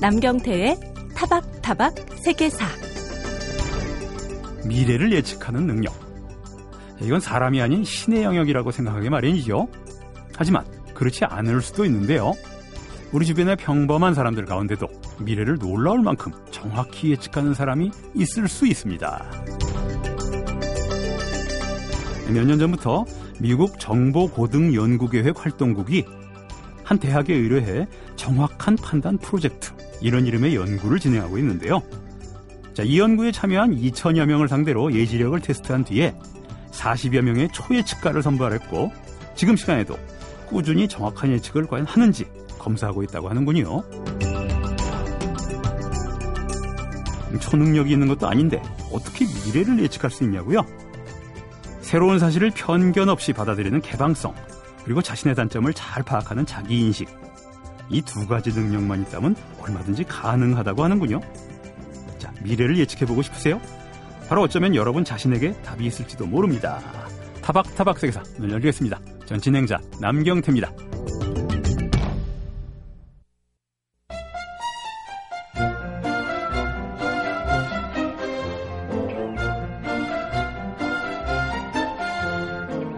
남경태의 타박타박 세계사 미래를 예측하는 능력. 이건 사람이 아닌 신의 영역이라고 생각하기 마련이죠. 하지만 그렇지 않을 수도 있는데요. 우리 주변의 평범한 사람들 가운데도 미래를 놀라울 만큼 정확히 예측하는 사람이 있을 수 있습니다. 몇 년 전부터 미국 정보고등연구계획 활동국이 한 대학에 의뢰해 정확한 판단 프로젝트 이런 이름의 연구를 진행하고 있는데요. 자, 이 연구에 참여한 2천여 명을 상대로 예지력을 테스트한 뒤에 40여 명의 초예측가를 선발했고 지금 시간에도 꾸준히 정확한 예측을 과연 하는지 검사하고 있다고 하는군요. 초능력이 있는 것도 아닌데 어떻게 미래를 예측할 수 있냐고요? 새로운 사실을 편견 없이 받아들이는 개방성, 그리고 자신의 단점을 잘 파악하는 자기인식. 이 두 가지 능력만 있다면 얼마든지 가능하다고 하는군요. 자, 미래를 예측해보고 싶으세요? 바로 어쩌면 여러분 자신에게 답이 있을지도 모릅니다. 타박타박 세계사 문 열리겠습니다. 전 진행자 남경태입니다.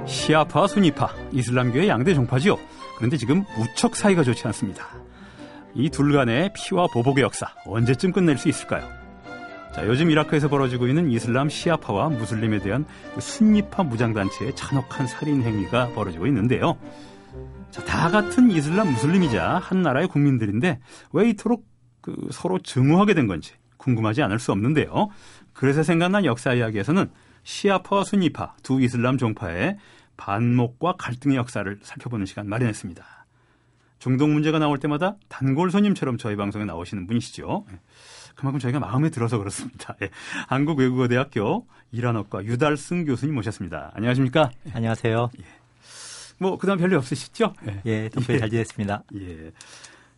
시아파, 순위파, 이슬람교의 양대 종파지요. 그런데 지금 무척 사이가 좋지 않습니다. 이 둘 간의 피와 보복의 역사 언제쯤 끝낼 수 있을까요? 자, 요즘 이라크에서 벌어지고 있는 이슬람 시아파와 무슬림에 대한 그 순위파 무장단체의 잔혹한 살인 행위가 벌어지고 있는데요. 자, 다 같은 이슬람 무슬림이자 한 나라의 국민들인데 왜 이토록 그 서로 증오하게 된 건지 궁금하지 않을 수 없는데요. 그래서 생각난 역사 이야기에서는 시아파와 순위파 두 이슬람 종파의 반목과 갈등의 역사를 살펴보는 시간 마련했습니다. 중동 문제가 나올 때마다 단골 손님처럼 저희 방송에 나오시는 분이시죠. 예. 그만큼 저희가 마음에 들어서 그렇습니다. 예. 한국외국어대학교 이란어과 유달승 교수님 모셨습니다. 안녕하십니까? 안녕하세요. 예. 뭐 그다음 별일 없으시죠? 예, 예 덕분에 잘 지냈습니다. 예.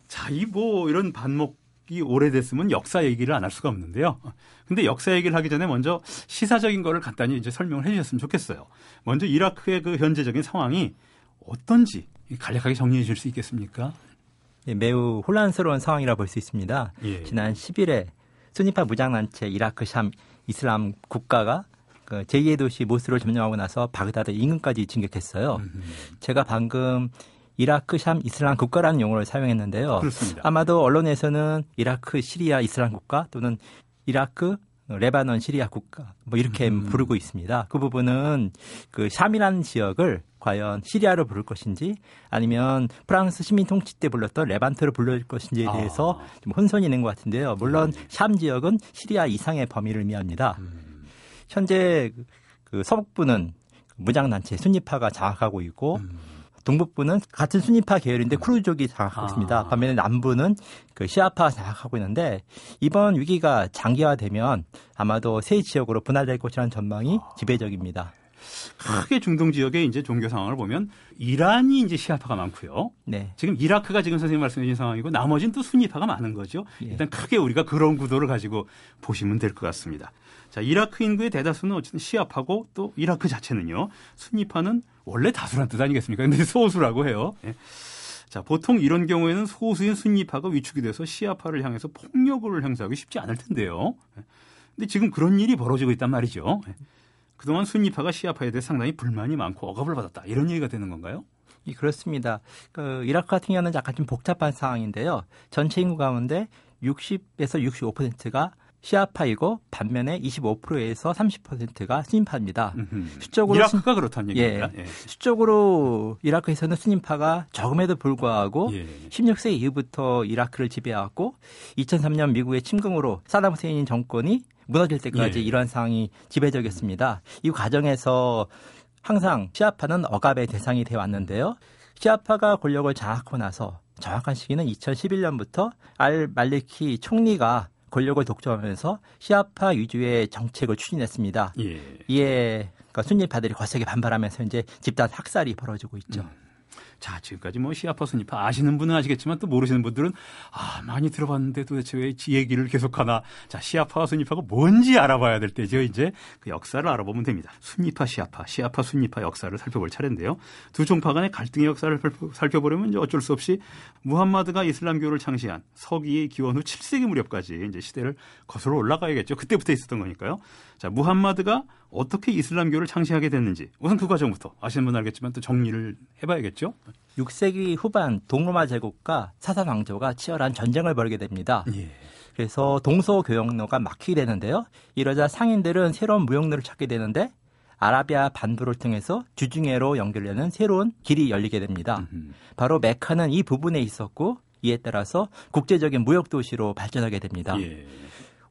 자, 이 뭐 이런 반목 이 오래됐으면 역사 얘기를 안 할 수가 없는데요. 근데 역사 얘기를 하기 전에 먼저 시사적인 거를 간단히 이제 설명을 해 주셨으면 좋겠어요. 먼저 이라크의 그 현재적인 상황이 어떤지 간략하게 정리해 줄 수 있겠습니까? 예, 매우 혼란스러운 상황이라 볼 수 있습니다. 예. 지난 10일에 순위파 무장단체 이라크 샴 이슬람 국가가 그 제2의 도시 모스를 점령하고 나서 바그다드 인근까지 진격했어요. 음흠. 제가 방금 이라크 샴 이슬람 국가라는 용어를 사용했는데요. 그렇습니다. 아마도 언론에서는 이라크 시리아 이슬람 국가 또는 이라크 레바논 시리아 국가 뭐 이렇게 음. 부르고 있습니다. 그 부분은 그 샴이라는 지역을 과연 시리아로 부를 것인지 아니면 프랑스 식민 통치 때 불렀던 레반트로 불릴 것인지에 대해서 아. 좀 혼선이 있는 것 같은데요. 물론 네. 샴 지역은 시리아 이상의 범위를 의미합니다. 음. 현재 그 서북부는 무장단체 순위파가 장악하고 있고 음. 동북부는 같은 순위파 계열인데 쿠르족이 장악하고 아. 있습니다. 반면에 남부는 그 시아파가 장악하고 있는데 이번 위기가 장기화되면 아마도 세 지역으로 분할될 것이라는 전망이 아. 지배적입니다. 크게 중동 지역의 이제 종교 상황을 보면 이란이 이제 시아파가 많고요. 네. 지금 이라크가 지금 선생님 말씀해 주신 상황이고 나머지는 또 순위파가 많은 거죠. 예. 일단 크게 우리가 그런 구도를 가지고 보시면 될 것 같습니다. 자, 이라크 인구의 대다수는 어쨌든 시아파고 또 이라크 자체는요. 순위파는 원래 다수란 뜻 아니겠습니까? 근데 소수라고 해요. 예. 자, 보통 이런 경우에는 소수인 순위파가 위축이 돼서 시아파를 향해서 폭력을 행사하기 쉽지 않을 텐데요. 예. 근데 지금 그런 일이 벌어지고 있단 말이죠. 예. 그동안 순위파가 시아파에 대해 상당히 불만이 많고 억압을 받았다. 이런 얘기가 되는 건가요? 예, 그렇습니다. 그 이라크 같은 경우는 약간 좀 복잡한 상황인데요. 전체 인구 가운데 60에서 65%가 시아파이고 반면에 25%에서 30%가 스님파입니다. 수적으로 이라크가 그렇다는 얘기입니다. 예, 예. 수적으로 이라크에서는 스님파가 적음에도 불구하고 예. 16세 이후부터 이라크를 지배해왔고 2003년 미국의 침공으로 사담 후세인 정권이 무너질 때까지 예. 이러한 상황이 지배적이었습니다. 이 과정에서 항상 시아파는 억압의 대상이 되어 왔는데요. 시아파가 권력을 장악하고 나서 정확한 시기는 2011년부터 알 말리키 총리가 권력을 독점하면서 시아파 위주의 정책을 추진했습니다. 예. 이에 그러니까 순위파들이 거세게 반발하면서 이제 집단 학살이 벌어지고 있죠. 음. 자, 지금까지 뭐 시아파 순위파 아시는 분은 아시겠지만 또 모르시는 분들은 아, 많이 들어봤는데 도대체 왜 이 얘기를 계속하나. 자, 시아파와 순위파가 뭔지 알아봐야 될 때죠. 이제 그 역사를 알아보면 됩니다. 순위파, 시아파, 시아파, 순위파 역사를 살펴볼 차례인데요. 두 종파 간의 갈등의 역사를 살펴보려면 이제 어쩔 수 없이 무함마드가 이슬람교를 창시한 서기의 기원 후 7세기 무렵까지 이제 시대를 거슬러 올라가야겠죠. 그때부터 있었던 거니까요. 자, 무함마드가 어떻게 이슬람교를 창시하게 됐는지 우선 그 과정부터 아시는 분 알겠지만 또 정리를 해봐야겠죠. 6세기 후반 동로마 제국과 사산 왕조가 치열한 전쟁을 벌이게 됩니다. 예. 그래서 동서 교역로가 막히게 되는데요. 이러자 상인들은 새로운 무역로를 찾게 되는데 아라비아 반도를 통해서 주중해로 연결되는 새로운 길이 열리게 됩니다. 음흠. 바로 메카는 이 부분에 있었고 이에 따라서 국제적인 무역 도시로 발전하게 됩니다. 예.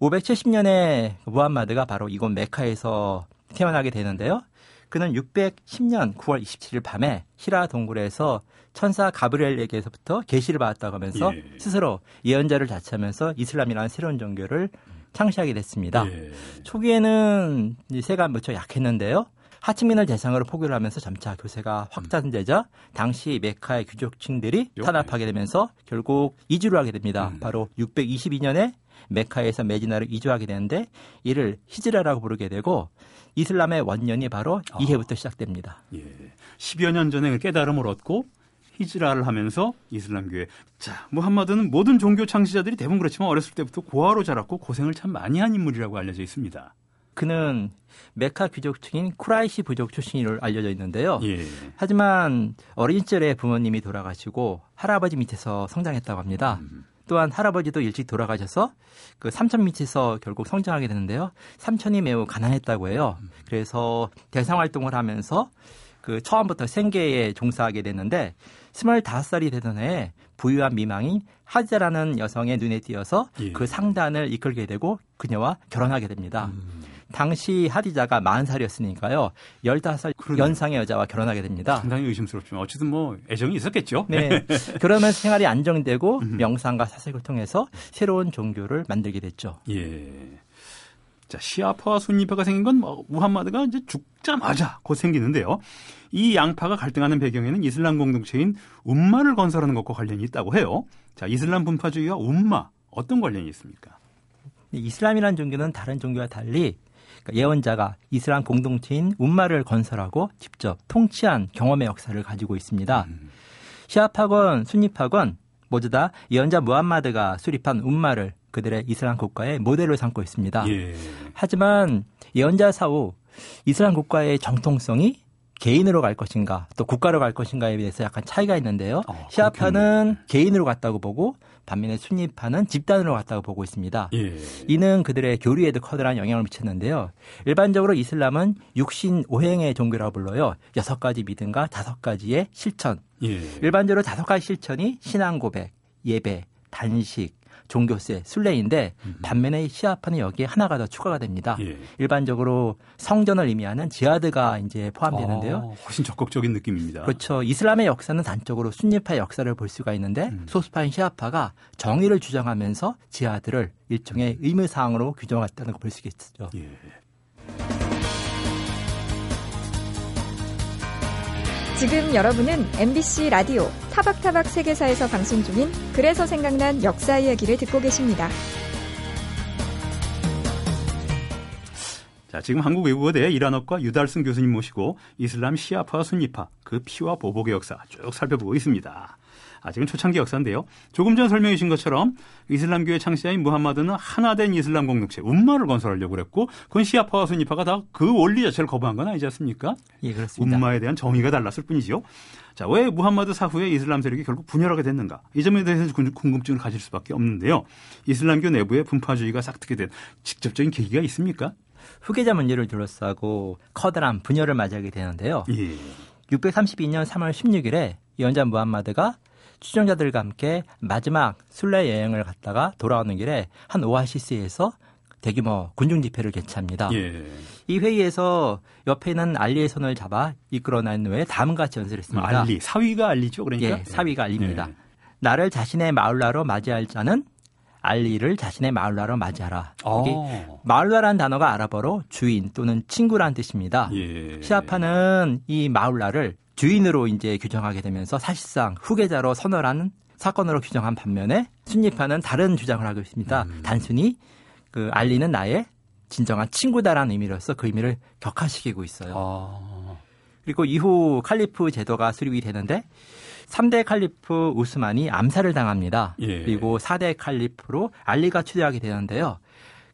570년에 무함마드가 바로 이곳 메카에서 태어나게 되는데요. 그는 610년 9월 27일 밤에 히라 동굴에서 천사 가브리엘에게서부터 계시를 받았다고 하면서 예. 스스로 예언자를 자처하면서 이슬람이라는 새로운 종교를 창시하게 됐습니다. 예. 초기에는 이 세가 무척 약했는데요. 하치민을 대상으로 포교를 하면서 점차 교세가 확산되자 당시 메카의 귀족층들이 요. 탄압하게 되면서 결국 이주를 하게 됩니다. 음. 바로 622년에 메카에서 메디나로 이주하게 되는데 이를 히즈라라고 부르게 되고 이슬람의 원년이 바로 아. 이해부터 시작됩니다. 예. 10여 년 전에 그 깨달음을 얻고 히즈라를 하면서 이슬람교에 자 무함마드는 모든 종교 창시자들이 대부분 그렇지만 어렸을 때부터 고아로 자랐고 고생을 참 많이 한 인물이라고 알려져 있습니다. 그는 메카 귀족층인 쿠라이시 부족 출신으로 알려져 있는데요. 예. 하지만 어린 시절에 부모님이 돌아가시고 할아버지 밑에서 성장했다고 합니다. 음. 또한 할아버지도 일찍 돌아가셔서 그 삼촌 밑에서 결국 성장하게 되는데요. 삼촌이 매우 가난했다고 해요. 그래서 대상 활동을 하면서 그 처음부터 생계에 종사하게 되는데 25살이 되던 해에 부유한 미망인 하자라는 여성의 눈에 띄어서 예. 그 상단을 이끌게 되고 그녀와 결혼하게 됩니다. 음. 당시 하디자가 40살이었으니까요. 15살 그러네요. 연상의 여자와 결혼하게 됩니다. 상당히 의심스럽지만 어쨌든 뭐 애정이 있었겠죠. 네. 그러면서 생활이 안정되고 음. 명상과 사색을 통해서 새로운 종교를 만들게 됐죠. 예. 자, 시아파와 순니파가 생긴 건 뭐, 무함마드가 이제 죽자마자 곧 생기는데요. 이 양파가 갈등하는 배경에는 이슬람 공동체인 움마를 건설하는 것과 관련이 있다고 해요. 자, 이슬람 분파주의와 움마 어떤 관련이 있습니까? 이슬람이라는 종교는 다른 종교와 달리 예언자가 이슬람 공동체인 움마를 건설하고 직접 통치한 경험의 역사를 가지고 있습니다. 음. 시아파건 순니파건 모두 다 예언자 무함마드가 수립한 움마를 그들의 이슬람 국가의 모델로 삼고 있습니다. 예. 하지만 예언자 사후 이슬람 국가의 정통성이 개인으로 갈 것인가 또 국가로 갈 것인가에 대해서 약간 차이가 있는데요. 어, 시아파는 개인으로 갔다고 보고 반면에 순니파는 집단으로 갔다고 보고 있습니다. 예. 이는 그들의 교리에도 커다란 영향을 미쳤는데요. 일반적으로 이슬람은 육신 오행의 종교라고 불러요. 여섯 가지 믿음과 다섯 가지의 실천. 예. 일반적으로 다섯 가지 실천이 신앙 고백, 예배, 단식, 종교세, 순례인데 반면에 시아파는 여기에 하나가 더 추가가 됩니다. 예. 일반적으로 성전을 의미하는 지하드가 이제 포함되는데요. 어, 훨씬 적극적인 느낌입니다. 그렇죠. 이슬람의 역사는 단적으로 순니파의 역사를 볼 수가 있는데 음. 소수파인 시아파가 정의를 주장하면서 지하드를 일종의 의무사항으로 규정했다는 걸볼수 있겠죠. 예. 지금 여러분은 MBC 라디오 타박타박 세계사에서 방송 중인 그래서 생각난 역사 이야기를 듣고 계십니다. 자, 지금 한국 외국어대 이란어과 유달승 교수님 모시고 이슬람 시아파와 순니파 그 피와 보복의 역사 쭉 살펴보고 있습니다. 아직은 초창기 역사인데요. 조금 전 설명해 주신 것처럼 이슬람교의 창시자인 무함마드는 하나된 이슬람 공동체 움마를 건설하려고 그랬고 그건 시아파와 순니파가 다 그 원리 자체를 거부한 건 아니지 않습니까? 예, 그렇습니다. 움마에 대한 정의가 달랐을 뿐이죠. 자, 왜 무함마드 사후에 이슬람 세력이 결국 분열하게 됐는가? 이 점에 대해서 궁- 궁금증을 가질 수밖에 없는데요. 이슬람교 내부의 분파주의가 싹트게 된 직접적인 계기가 있습니까? 후계자 문제를 둘러싸고 커다란 분열을 맞이하게 되는데요. 예. 632년 3월 16일에 예언자 무함마드가 추종자들과 함께 마지막 순례 여행을 갔다가 돌아오는 길에 한 오아시스에서 대규모 군중 집회를 개최합니다. 예. 이 회의에서 옆에 있는 알리의 손을 잡아 이끌어낸 후에 다음과 같이 연설했습니다. 알리, 사위가 알리죠, 그러니까. 예, 사위가 알리입니다. 예. 나를 자신의 마을나로 맞이할 자는 알리를 자신의 마을나로 맞이하라. 여기 어. 마을나라는 단어가 아랍어로 주인 또는 친구라는 뜻입니다. 예. 시아파는 이 마울라를 주인으로 이제 규정하게 되면서 사실상 후계자로 선언하는 사건으로 규정한 반면에 순위파는 다른 주장을 하고 있습니다. 음. 단순히 그 알리는 나의 진정한 친구다라는 의미로서 그 의미를 격화시키고 있어요. 아, 그리고 이후 칼리프 제도가 수립이 되는데 3대 칼리프 우스만이 암살을 당합니다. 예. 그리고 4대 칼리프로 알리가 추대하게 되는데요.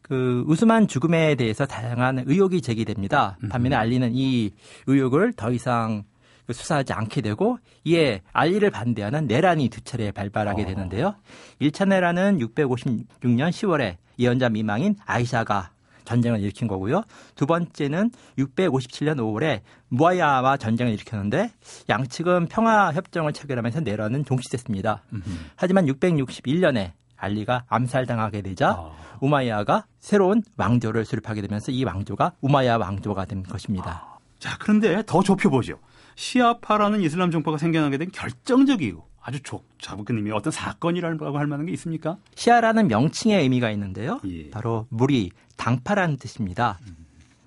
그 우스만 죽음에 대해서 다양한 의혹이 제기됩니다. 반면에 알리는 이 의혹을 더 이상 그 수사하지 않게 되고 이에 알리를 반대하는 내란이 두 차례 발발하게 어. 되는데요. 1차 내란은 656년 10월에 예언자 미망인 아이샤가 전쟁을 일으킨 거고요. 두 번째는 657년 5월에 무아야와 전쟁을 일으켰는데 양측은 평화 협정을 체결하면서 내란은 종식됐습니다. 음흠. 하지만 661년에 알리가 암살당하게 되자 아. 우마야가 새로운 왕조를 수립하게 되면서 이 왕조가 우마야 왕조가 된 것입니다. 자, 그런데 더 좁혀보죠. 시아파라는 이슬람 종파가 생겨나게 된 결정적이고 아주 족 자부님의 어떤 사건이라고 할 만한 게 있습니까? 시아라는 명칭의 의미가 있는데요. 예. 바로 무리, 당파라는 뜻입니다.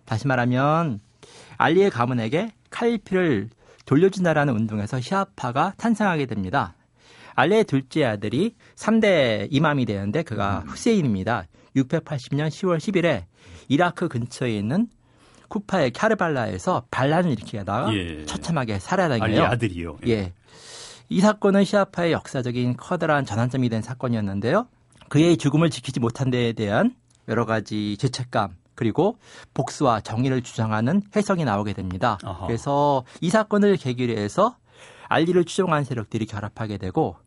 다시 말하면 알리의 가문에게 칼리피를 돌려준다라는 운동에서 시아파가 탄생하게 됩니다. 알리의 둘째 아들이 3대 이맘이 되는데 그가 후세인입니다. 680년 10월 10일에 이라크 근처에 있는 쿠파의 캬르발라에서 반란을 일으키다가 예. 처참하게 알리 살아다녀요. 아들이요. 예. 이 사건은 시아파의 역사적인 커다란 전환점이 된 사건이었는데요. 그의 죽음을 지키지 못한 데에 대한 여러 가지 죄책감 그리고 복수와 정의를 주장하는 해석이 나오게 됩니다. 아하. 그래서 이 사건을 계기로 해서 알리를 추종한 세력들이 결합하게 되고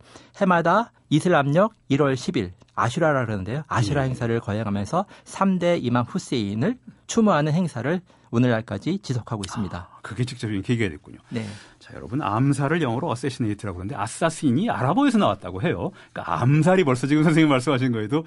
해마다 이슬람력 1월 10일 아슈라라 그러는데요. 아슈라 예. 행사를 거행하면서 3대 이맘 후세인을 추모하는 행사를 오늘날까지 지속하고 있습니다. 아, 그게 직접적인 계기가 됐군요. 네. 자, 여러분 암살을 영어로 어세시네이트라고 하는데 아사신이 아랍어에서 나왔다고 해요. 그러니까 암살이 벌써 지금 선생님 말씀하신 거에도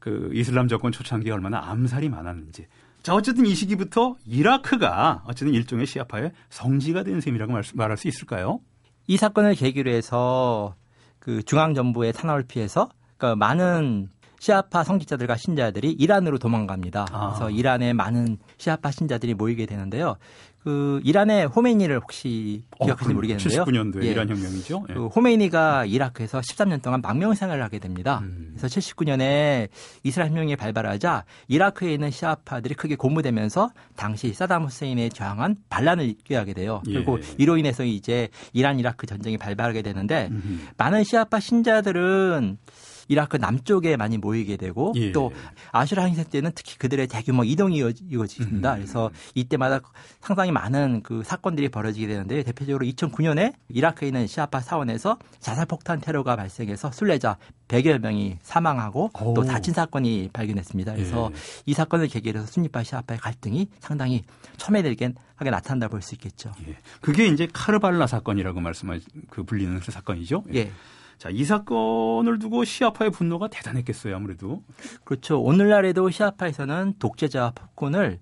그 이슬람 정권 초창기에 얼마나 암살이 많았는지. 자, 어쨌든 이 시기부터 이라크가 어쨌든 일종의 시아파의 성지가 된 셈이라고 말, 말할 수 있을까요? 이 사건을 계기로 해서 그 중앙 정부의 탄압을 피해서 그 많은 시아파 성직자들과 신자들이 이란으로 도망갑니다. 아. 그래서 이란에 많은 시아파 신자들이 모이게 되는데요. 그 이란의 호메이니를 혹시 기억하시는지 모르겠는데요. 79년도에 예. 이란 혁명이죠. 예. 그 호메이니가 이라크에서 13년 동안 망명 생활을 하게 됩니다. 음. 그래서 79년에 이스라엘 혁명이 발발하자 이라크에 있는 시아파들이 크게 고무되면서 당시 사담 후세인에 저항한 반란을 일으키게 돼요. 예. 그리고 이로 인해서 이제 이란 이라크 전쟁이 발발하게 되는데 음흠. 많은 시아파 신자들은 이라크 남쪽에 많이 모이게 되고 예. 또 아슈라 행사 때는 특히 그들의 대규모 이동이 이어지- 이어집니다. 음. 그래서 이때마다 상당히 많은 그 사건들이 벌어지게 되는데 대표적으로 2009년에 이라크에 있는 시아파 사원에서 자살폭탄 테러가 발생해서 순례자 100여 명이 사망하고 오. 또 다친 사건이 발견됐습니다. 그래서 예. 이 사건을 계기로 해서 순위파 시아파의 갈등이 상당히 첨예되게 하게 나타난다 볼 수 있겠죠. 예. 그게 이제 카르발라 사건이라고 말씀하신 그 불리는 그 사건이죠. 예. 자, 이 사건을 두고 시아파의 분노가 대단했겠어요, 아무래도. 그렇죠. 오늘날에도 시아파에서는 독재자와 폭군을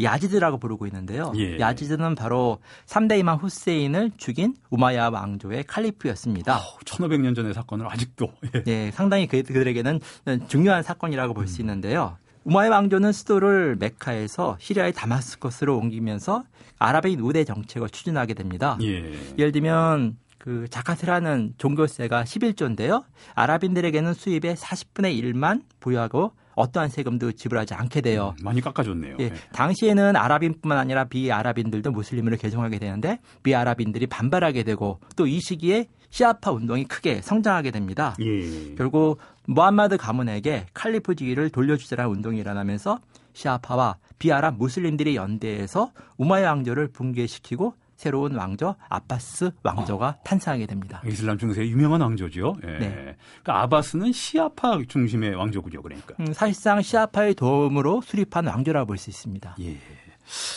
야지드라고 부르고 있는데요. 예. 야지드는 바로 3대 이맘 후세인을 죽인 우마야 왕조의 칼리프였습니다. 1500년 전의 사건을 아직도. 예. 네, 상당히 그- 그들에게는 중요한 사건이라고 볼수 있는데요. 우마야 왕조는 수도를 메카에서 시리아의 다마스커스로 옮기면서 아랍인 우대 정책을 추진하게 됩니다. 예. 예를 들면 그 자카스라는 종교세가 11조인데요. 아랍인들에게는 수입의 40분의 1만 부여하고 어떠한 세금도 지불하지 않게 돼요. 음, 많이 깎아줬네요. 예, 예. 당시에는 아랍인뿐만 아니라 비아랍인들도 무슬림으로 개종하게 되는데 비아랍인들이 반발하게 되고 또 이 시기에 시아파 운동이 크게 성장하게 됩니다. 예. 결국 무함마드 가문에게 칼리프주의를 돌려주자라는 운동이 일어나면서 시아파와 비아랍 무슬림들이 연대해서 우마야 왕조를 붕괴시키고 새로운 왕조 아바스 왕조가 탄생하게 됩니다. 이슬람 중세의 유명한 왕조죠. 예. 네. 그러니까 아바스는 시아파 중심의 왕조군요, 그러니까. 음, 사실상 시아파의 도움으로 수립한 왕조라고 볼수 있습니다. 예.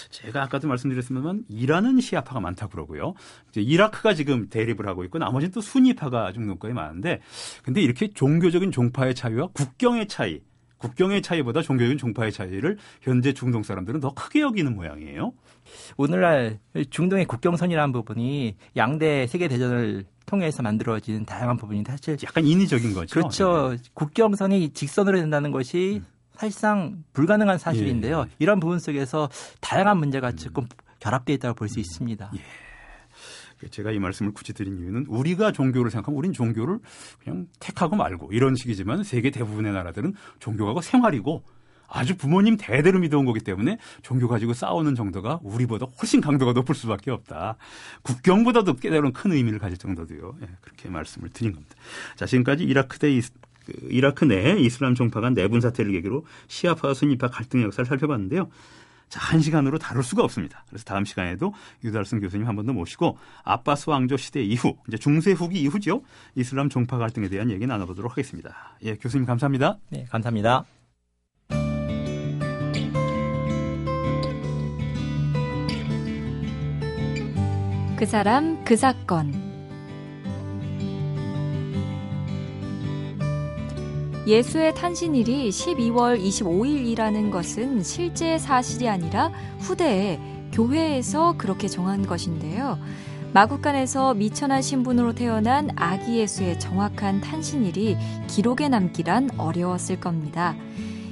제가 아까도 말씀드렸습니다만 이란은 시아파가 많다고 그러고요. 이제 이라크가 지금 대립을 하고 있고 나머지는 또 순위파가 중동권에 많은데 근데 이렇게 종교적인 종파의 차이와 국경의 차이, 국경의 차이보다 종교적인 종파의 차이를 현재 중동 사람들은 더 크게 여기는 모양이에요. 오늘날 중동의 국경선이라는 부분이 양대 세계 대전을 통해서 만들어진 다양한 부분이 사실 약간 인위적인 거죠. 그렇죠. 국경선이 직선으로 된다는 것이 사실상 불가능한 사실인데요. 예. 이런 부분 속에서 다양한 문제가 조금 결합되어 있다고 볼 수 있습니다. 제가 이 말씀을 굳이 드린 이유는 우리가 종교를 생각하면 우린 종교를 그냥 택하고 말고 이런 식이지만 세계 대부분의 나라들은 종교가 생활이고 아주 부모님 대대로 믿어온 거기 때문에 종교 가지고 싸우는 정도가 우리보다 훨씬 강도가 높을 수밖에 없다. 국경보다도 깨달은 큰 의미를 가질 정도도요. 예, 그렇게 말씀을 드린 겁니다. 자, 지금까지 이라크 대 이스, 그 이라크 내 이슬람 종파 간 내분 사태를 계기로 시아파와 순위파 갈등의 역사를 살펴봤는데요. 자, 한 시간으로 다룰 수가 없습니다. 그래서 다음 시간에도 유달승 교수님 한 번 더 모시고 아바스 왕조 시대 이후, 이제 중세 후기 이후죠. 이슬람 종파 갈등에 대한 얘기 나눠보도록 하겠습니다. 예, 교수님 감사합니다. 네, 감사합니다. 그 사람 그 사건 예수의 탄신일이 12월 25일이라는 것은 실제 사실이 아니라 후대에 교회에서 그렇게 정한 것인데요. 마국간에서 미천한 신분으로 태어난 아기 예수의 정확한 탄신일이 기록에 남기란 어려웠을 겁니다.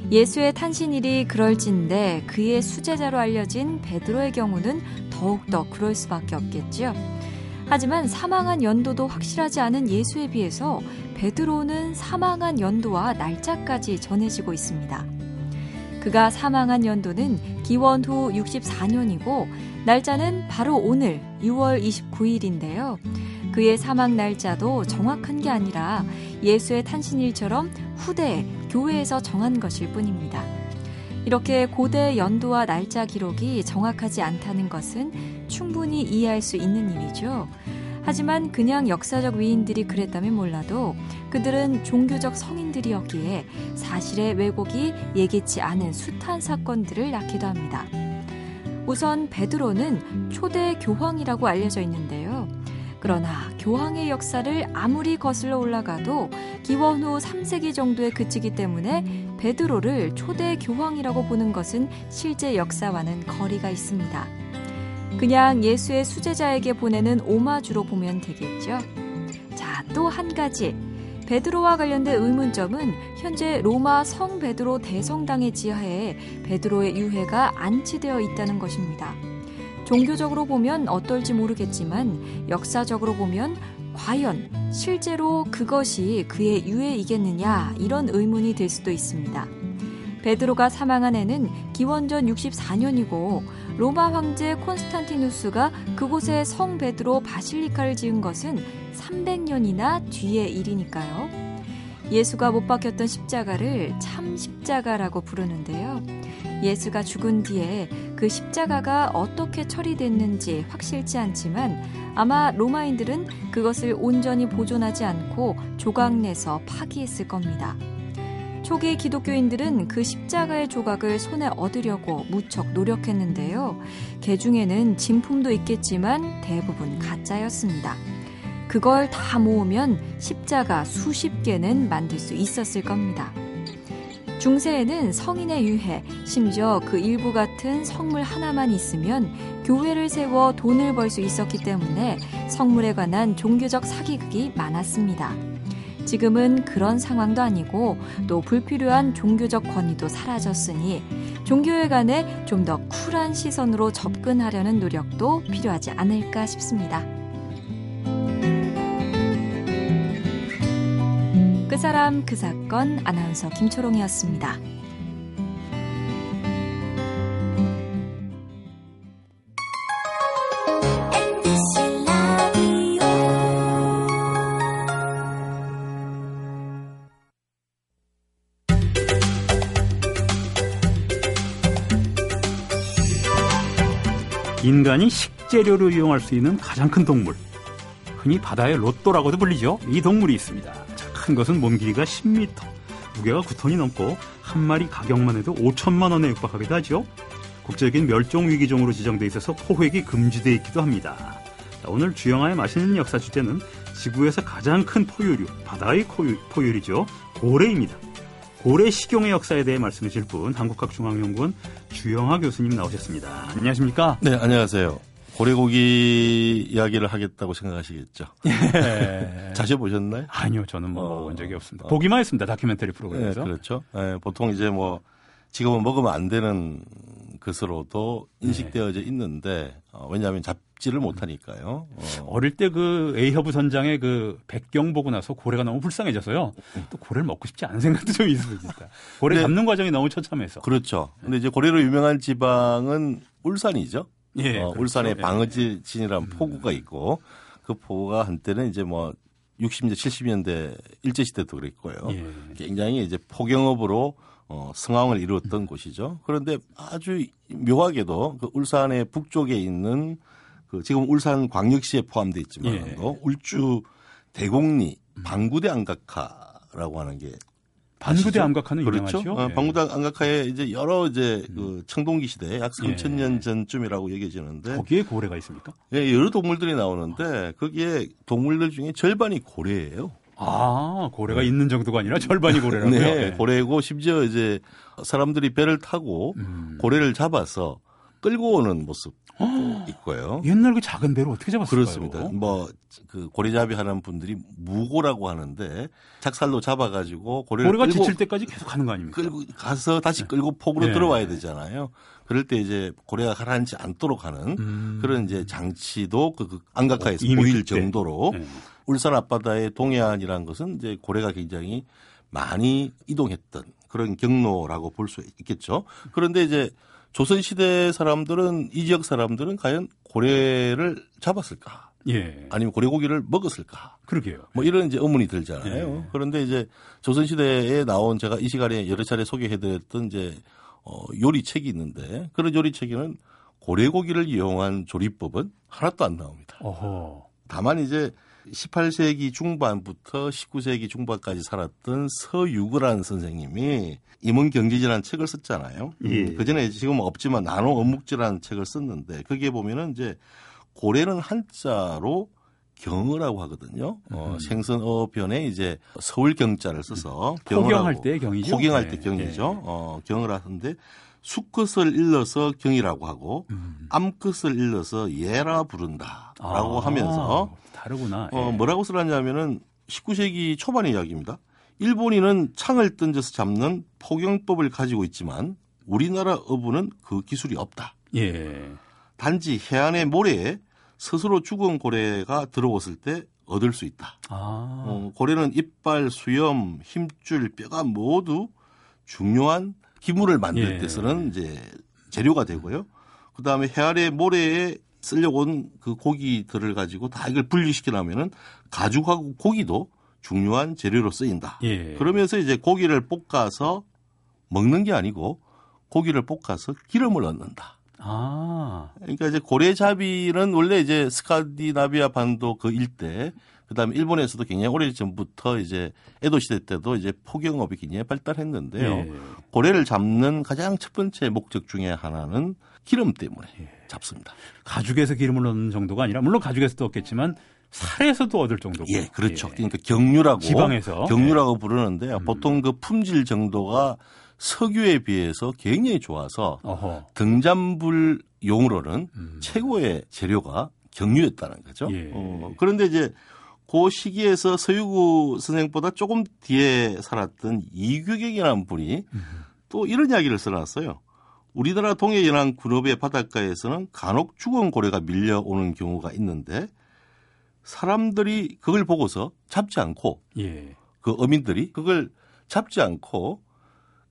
예수의 탄신일이 그럴진데 그의 수제자로 알려진 베드로의 경우는 더욱더 그럴 수밖에 없겠죠. 하지만 사망한 연도도 확실하지 않은 예수에 비해서 베드로는 사망한 연도와 날짜까지 전해지고 있습니다. 그가 사망한 연도는 기원 후 64년이고 날짜는 바로 오늘 6월 29일인데요. 그의 사망 날짜도 정확한 게 아니라 예수의 탄신일처럼 후대에 교회에서 정한 것일 뿐입니다. 이렇게 고대 연도와 날짜 기록이 정확하지 않다는 것은 충분히 이해할 수 있는 일이죠. 하지만 그냥 역사적 위인들이 그랬다면 몰라도 그들은 종교적 성인들이었기에 사실의 왜곡이 예기치 않은 숱한 사건들을 낳기도 합니다. 우선 베드로는 초대 교황이라고 알려져 있는데요. 그러나 교황의 역사를 아무리 거슬러 올라가도 기원 후 3세기 정도에 그치기 때문에 베드로를 초대 교황이라고 보는 것은 실제 역사와는 거리가 있습니다. 그냥 예수의 수제자에게 보내는 오마주로 보면 되겠죠. 자, 또 한 가지. 베드로와 관련된 의문점은 현재 로마 성 베드로 대성당의 지하에 베드로의 유해가 안치되어 있다는 것입니다. 종교적으로 보면 어떨지 모르겠지만 역사적으로 보면 과연 실제로 그것이 그의 유해이겠느냐 이런 의문이 들 수도 있습니다. 베드로가 사망한 해는 기원전 64년이고 로마 황제 콘스탄티누스가 그곳에 성 베드로 바실리카를 지은 것은 300년이나 뒤의 일이니까요. 예수가 못 박혔던 십자가를 참 십자가라고 부르는데요. 예수가 죽은 뒤에 그 십자가가 어떻게 처리됐는지 확실치 않지만 아마 로마인들은 그것을 온전히 보존하지 않고 조각내서 파기했을 겁니다. 초기 기독교인들은 그 십자가의 조각을 손에 얻으려고 무척 노력했는데요. 개 중에는 진품도 있겠지만 대부분 가짜였습니다. 그걸 다 모으면 십자가 수십 개는 만들 수 있었을 겁니다. 중세에는 성인의 유해, 심지어 그 일부 같은 성물 하나만 있으면 교회를 세워 돈을 벌 수 있었기 때문에 성물에 관한 종교적 사기극이 많았습니다. 지금은 그런 상황도 아니고 또 불필요한 종교적 권위도 사라졌으니 종교에 관해 좀 더 쿨한 시선으로 접근하려는 노력도 필요하지 않을까 싶습니다. 그 사람 그 사건 아나운서 김초롱이었습니다. 인간이 식재료로 이용할 수 있는 가장 큰 동물. 흔히 바다의 로또라고도 불리죠. 이 동물이 있습니다. 자, 큰 것은 몸 길이가 10m, 무게가 9톤이 넘고 한 마리 가격만 해도 5천만 원에 육박하기도 하죠. 국제적인 멸종 위기종으로 지정돼 있어서 포획이 금지돼 있기도 합니다. 자, 오늘 주영아의 맛있는 역사 주제는 지구에서 가장 큰 포유류, 바다의 포유, 포유류죠. 고래입니다. 고래 식용의 역사에 대해 말씀해 주실 분 한국학중앙연구원 주영하 교수님 나오셨습니다. 안녕하십니까? 네, 안녕하세요. 고래고기 이야기를 하겠다고 생각하시겠죠. 예. 자주 보셨나요? 아니요, 저는 뭐 어, 먹어본 적이 없습니다. 어. 보기만 했습니다. 다큐멘터리 프로그램에서. 네, 그렇죠. 네, 보통 이제 뭐 지금은 먹으면 안 되는 것으로도 인식되어져 있는데 어, 왜냐하면 잡, 잡지를 못하니까요. 어. 어릴 때그 에이허브 선장의 그 백경 보고 나서 고래가 너무 불쌍해져서요. 또 고래를 먹고 싶지 않은 생각도 좀 있습니다. 고래 네. 잡는 과정이 너무 처참해서. 그렇죠. 근데 이제 고래로 유명한 지방은 울산이죠. 예, 어, 그렇죠. 울산에 예. 방어진이라는 포구가 있고 그 포구가 한때는 이제 뭐 60년대 70년대 일제 시대도 그랬고요. 예. 굉장히 이제 포경업으로 어, 성황을 이루었던 곳이죠. 그런데 아주 묘하게도 그 울산의 북쪽에 있는 그 지금 울산 광역시에 포함되어 있지만 예. 울주 대곡리 방구대 안각화라고 하는 게 반구대? 암각화는 그렇죠. 어, 예. 방구대 안각화에 이제 여러 이제 그 청동기 시대 약 예. 3,000년 전쯤이라고 여겨지는데 거기에 고래가 있습니까? 예, 여러 동물들이 나오는데 거기에 동물들 중에 절반이 고래예요. 아, 고래가 있는 정도가 아니라 절반이 고래라고요. 네, 예. 고래고 심지어 이제 사람들이 배를 타고 음. 고래를 잡아서 끌고 오는 모습도 있고요. 옛날 그 작은 배로 어떻게 잡았을까요? 그렇습니다. 뭐 그 고래잡이 하는 분들이 무고라고 하는데 작살로 잡아가지고 고래를 고래가 끌고 지칠 때까지 계속 가는 거 아닙니까? 끌고 가서 다시 끌고 폭으로 네. 들어와야 되잖아요. 그럴 때 이제 고래가 가라앉지 않도록 하는 음. 그런 이제 장치도 그, 그 안각화에서 어, 보일. 정도로 예. 울산 앞바다의 동해안이라는 것은 이제 고래가 굉장히 많이 이동했던 그런 경로라고 볼 수 있겠죠. 그런데 이제 조선시대 사람들은 이 지역 사람들은 과연 고래를 잡았을까? 예. 아니면 고래고기를 먹었을까? 그러게요. 뭐 이런 이제 의문이 들잖아요. 예. 그런데 이제 조선시대에 나온 제가 이 시간에 여러 차례 소개해드렸던 이제 어, 요리책이 있는데 그런 요리책에는 고래고기를 이용한 조리법은 하나도 안 나옵니다. 어허. 다만 이제 18세기 중반부터 19세기 중반까지 살았던 서유구라는 선생님이 임원 경제지라는 책을 썼잖아요. 예. 그 전에 지금 없지만 나노 어묵지라는 책을 썼는데 거기에 보면은 이제 고래는 한자로 경어라고 하거든요. 어, 생선어변에 이제 서울 경자를 써서. 포경할 때 경이죠. 포경할 예. 때 경이죠. 예. 어, 경을 하는데 수컷을 일러서 경이라고 하고 음. 암컷을 일러서 예라 부른다라고 아, 하면서 다르구나. 어, 예. 뭐라고 쓰라냐면은 19세기 초반의 이야기입니다. 일본인은 창을 던져서 잡는 포경법을 가지고 있지만 우리나라 어부는 그 기술이 없다. 예. 단지 해안의 모래에 스스로 죽은 고래가 들어왔을 때 얻을 수 있다. 아. 어, 고래는 이빨, 수염, 힘줄, 뼈가 모두 중요한 기물을 만들 예. 때 쓰는 이제 재료가 되고요. 그 다음에 해안의 모래에 쓰려고 온 그 고기들을 가지고 다 이걸 분리시키려면은 가죽하고 고기도 중요한 재료로 쓰인다. 예. 그러면서 이제 고기를 볶아서 먹는 게 아니고 고기를 볶아서 기름을 얻는다. 아. 그러니까 이제 고래잡이는 원래 이제 스카디나비아 반도 그 일대 그다음에 일본에서도 굉장히 오래 전부터 이제 에도 시대 때도 이제 포경업이 굉장히 발달했는데요. 예. 고래를 잡는 가장 첫 번째 목적 중에 하나는 기름 때문에 예. 잡습니다. 가죽에서 기름을 넣는 정도가 아니라 물론 가죽에서도 얻겠지만 살에서도 얻을 정도고. 예, 그렇죠. 예. 그러니까 경유라고 지방에서. 예. 경유라고 부르는데 보통 그 품질 정도가 석유에 비해서 굉장히 좋아서 어허. 등잔불 용으로는 음. 최고의 재료가 경유였다는 거죠. 예. 어, 그런데 이제 그 시기에서 서유구 선생보다 조금 뒤에 살았던 이규경이라는 분이 음. 또 이런 이야기를 써놨어요. 우리나라 동해 연안 군업의 바닷가에서는 간혹 죽은 고래가 밀려오는 경우가 있는데 사람들이 그걸 보고서 잡지 않고 예. 그 어민들이 그걸 잡지 않고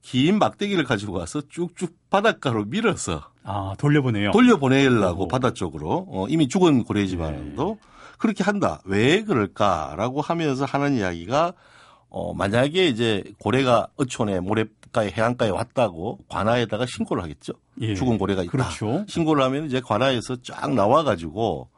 긴 막대기를 가지고 와서 쭉쭉 바닷가로 밀어서 아, 돌려보내요. 돌려보내려고 오. 바다 쪽으로 어, 이미 죽은 고래지만도 그렇게 한다. 왜 그럴까라고 하면서 하는 이야기가 어, 만약에 이제 고래가 어촌에 모래가에 해안가에 왔다고 관아에다가 신고를 하겠죠. 예. 죽은 고래가 있다. 그렇죠. 신고를 하면 이제 관아에서 쫙 나와 가지고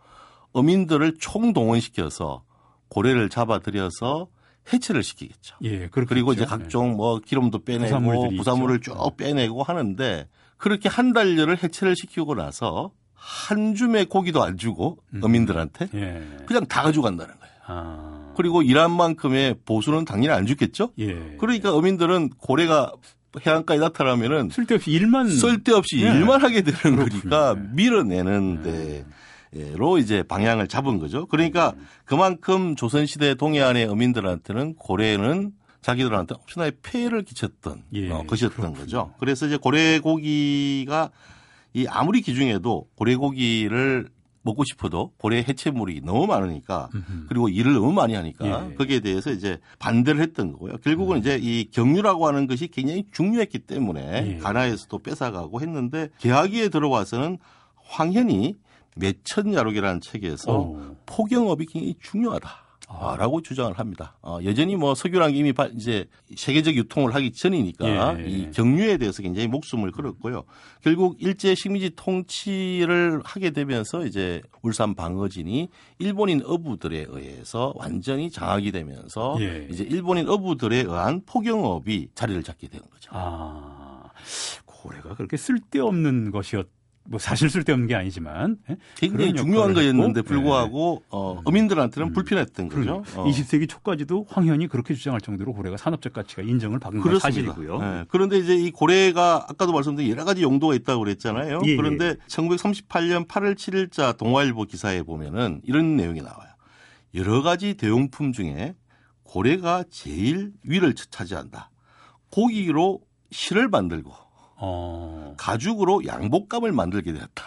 어민들을 총동원시켜서 고래를 잡아들여서 해체를 시키겠죠. 예. 그리고 이제 예. 각종 뭐 기름도 빼내고 부산물들이 부산물을 있죠. 쭉 빼내고 하는데 그렇게 한 달여를 해체를 시키고 나서 한 줌의 고기도 안 주고 음. 어민들한테 예. 그냥 다 가져간다는 거예요. 아. 그리고 일한 만큼의 보수는 당연히 안 주겠죠. 예. 그러니까 어민들은 고래가 해안가에 나타나면은 쓸데없이 일만 쓸데없이 예. 일만 하게 되는 그렇군요. 거니까 예. 밀어내는데 로 이제 방향을 잡은 거죠. 그러니까 음. 그만큼 조선시대 동해안의 어민들한테는 고래는 자기들한테 엄청나게 폐해를 끼쳤던 예, 어, 것이었던 거죠. 그래서 이제 고래고기가 이 아무리 기중에도 고래고기를 먹고 싶어도 고래 해체물이 너무 많으니까 그리고 일을 너무 많이 하니까 예. 거기에 대해서 이제 반대를 했던 거고요. 결국은 음. 이제 이 경유라고 하는 것이 굉장히 중요했기 때문에 예. 가나에서도 뺏어가고 했는데 개화기에 들어와서는 황현이 매천 야록이라는 책에서 어. 포경업이 굉장히 중요하다 라고 주장을 합니다. 어, 여전히 뭐 석유라는 게 이미 바- 이제 세계적 유통을 하기 전이니까 예. 이 경유에 대해서 굉장히 목숨을 걸었고요. 결국 일제 식민지 통치를 하게 되면서 이제 울산 방어진이 일본인 어부들에 의해서 완전히 장악이 되면서 예. 이제 일본인 어부들에 의한 포경업이 자리를 잡게 된 거죠. 아, 고래가 그렇게 쓸데없는 것이었, 뭐 사실 쓸데없는 게 아니지만 예? 굉장히 중요한 거였는데 불구하고 어, 어민들한테는 음. 불편했던 거죠. 어. 20세기 초까지도 황현이 그렇게 주장할 정도로 고래가 산업적 가치가 인정을 받은 건. 사실이고요. 예, 그런데 이제 이 고래가 아까도 말씀드린 여러 가지 용도가 있다고 그랬잖아요. 예, 예. 그런데 1938년 8월 7일자 동아일보 기사에 보면은 이런 내용이 나와요. 여러 가지 대용품 중에 고래가 제일 위를 차지한다. 고기로 실을 만들고 어, 가죽으로 양복감을 만들게 되었다.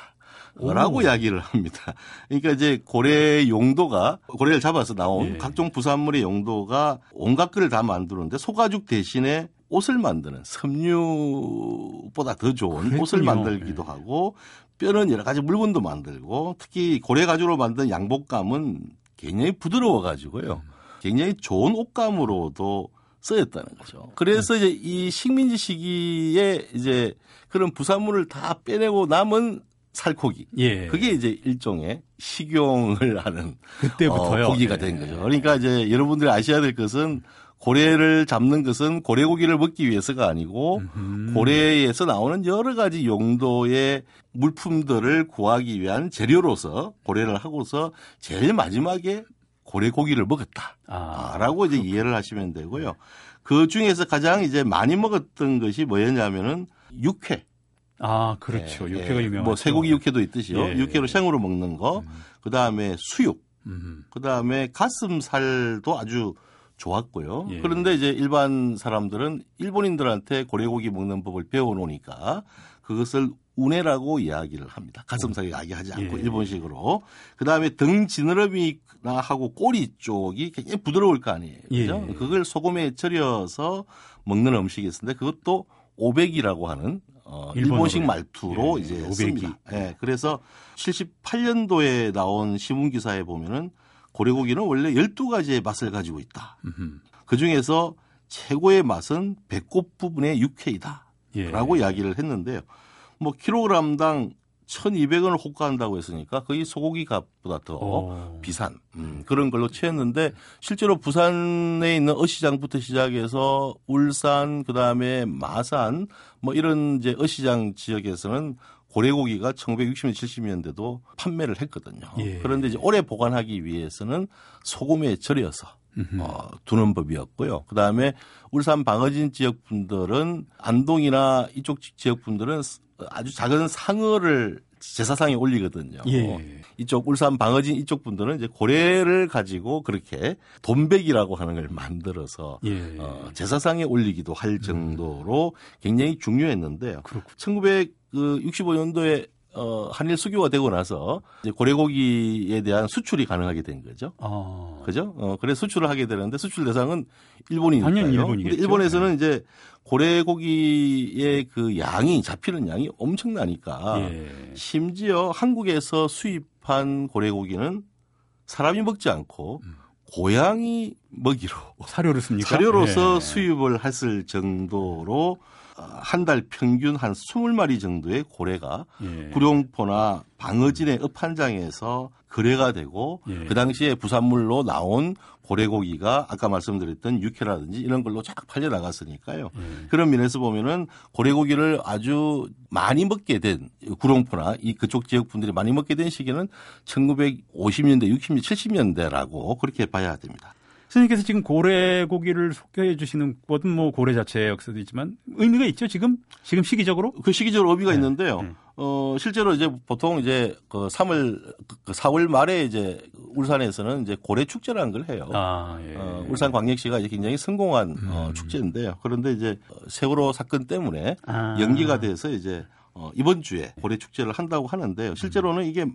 오. 라고 이야기를 합니다. 그러니까 이제 고래 용도가 고래를 잡아서 나온 예. 각종 부산물의 용도가 온갖 것을 다 만드는데 소가죽 대신에 옷을 만드는 섬유보다 더 좋은 그랬군요. 옷을 만들기도 예. 하고 뼈는 여러 가지 물건도 만들고 특히 고래 가죽으로 만든 양복감은 굉장히 부드러워 가지고요. 굉장히 좋은 옷감으로도 쓰였다는 거죠. 그래서 이제 이 식민지 시기에 이제 그런 부산물을 다 빼내고 남은 살코기. 예. 그게 이제 일종의 식용을 하는 그때부터요. 어, 고기가 예. 된 거죠. 그러니까 이제 여러분들이 아셔야 될 것은 고래를 잡는 것은 고래고기를 먹기 위해서가 아니고 음. 고래에서 나오는 여러 가지 용도의 물품들을 구하기 위한 재료로서 고래를 하고서 제일 마지막에 고래 고기를 먹었다. 아, 라고 이제 이해를 하시면 되고요. 그 중에서 가장 이제 많이 먹었던 것이 뭐였냐면은 육회. 아, 그렇죠. 예, 육회가 예. 유명하죠. 뭐 쇠고기 육회도 있듯이요. 예, 육회로 예. 생으로 먹는 거. 그 다음에 수육. 음. 그 다음에 가슴살도 아주 좋았고요. 예. 그런데 이제 일반 사람들은 일본인들한테 고래고기 먹는 법을 배워 놓으니까 그것을 우네라고 이야기를 합니다. 가슴살 이야기하지 않고 예. 일본식으로. 그 다음에 등 지느러미나 하고 꼬리 쪽이 굉장히 부드러울 거 아니에요. 그죠? 예. 그걸 소금에 절여서 먹는 음식이 있었는데 그것도 오백이라고 하는 어. 일본식 말투로 예, 이제 오백이. 씁니다. 예, 그래서 78년도에 나온 신문 기사에 보면은 고래고기는 원래 12가지의 맛을 가지고 있다. 음흠. 그 중에서 최고의 맛은 배꼽 부분의 육회이다. 예. 라고 이야기를 했는데요. 뭐 킬로그램당 1200원을 호가한다고 했으니까 거의 소고기 값보다 더 어. 비싼 음, 그런 걸로 취했는데 실제로 부산에 있는 어시장부터 시작해서 울산 그다음에 마산 뭐 이런 이제 어시장 지역에서는 고래고기가 1960년 70년대도 판매를 했거든요. 예. 그런데 이제 오래 보관하기 위해서는 소금에 절여서 음흠. 어, 두는 법이었고요. 그 다음에 울산 방어진 지역 분들은 안동이나 이쪽 지역 분들은 아주 작은 상어를 제사상에 올리거든요. 예. 이쪽 울산 방어진 이쪽 분들은 이제 고래를 가지고 그렇게 돈백이라고 하는 걸 만들어서 예. 음. 어, 제사상에 올리기도 할 정도로 굉장히 중요했는데요. 그렇군. 1965년도에 어, 한일 수교가 되고 나서 이제 고래고기에 대한 수출이 가능하게 된 거죠. 아. 그죠? 어, 그래 수출을 하게 되는데 수출 대상은 일본이니까요. 당연히 일본이겠죠. 일본에서는 이제 고래고기의 그 양이 잡히는 양이 엄청나니까 예. 심지어 한국에서 수입한 고래고기는 사람이 먹지 않고 음. 고양이 먹이로 사료를 씁니까? 사료로서 예. 수입을 했을 정도로 한 달 평균 한 20마리 정도의 고래가 예. 구룡포나 방어진의 읍한장에서 거래가 되고 예. 그 당시에 부산물로 나온 고래고기가 아까 말씀드렸던 육회라든지 이런 걸로 쫙 팔려 나갔으니까요. 예. 그런 면에서 보면은 고래고기를 아주 많이 먹게 된 구룡포나 이 그쪽 지역 분들이 많이 먹게 된 시기는 1950년대, 60년, 70년대라고 그렇게 봐야 됩니다. 선생님께서 지금 고래 고기를 소개해 주시는 것은 뭐 고래 자체의 역사도 있지만 의미가 있죠 지금 지금 시기적으로 그 시기적으로 의미가 네, 있는데요. 네. 어, 실제로 이제 보통 이제 그 3월, 그 4월 말에 이제 울산에서는 이제 고래 축제라는 걸 해요. 아 예. 어, 울산 광역시가 이제 굉장히 성공한 어, 축제인데요. 그런데 이제 세월호 사건 때문에 아. 연기가 돼서 이제 어, 이번 주에 고래 축제를 한다고 하는데요. 실제로는 이게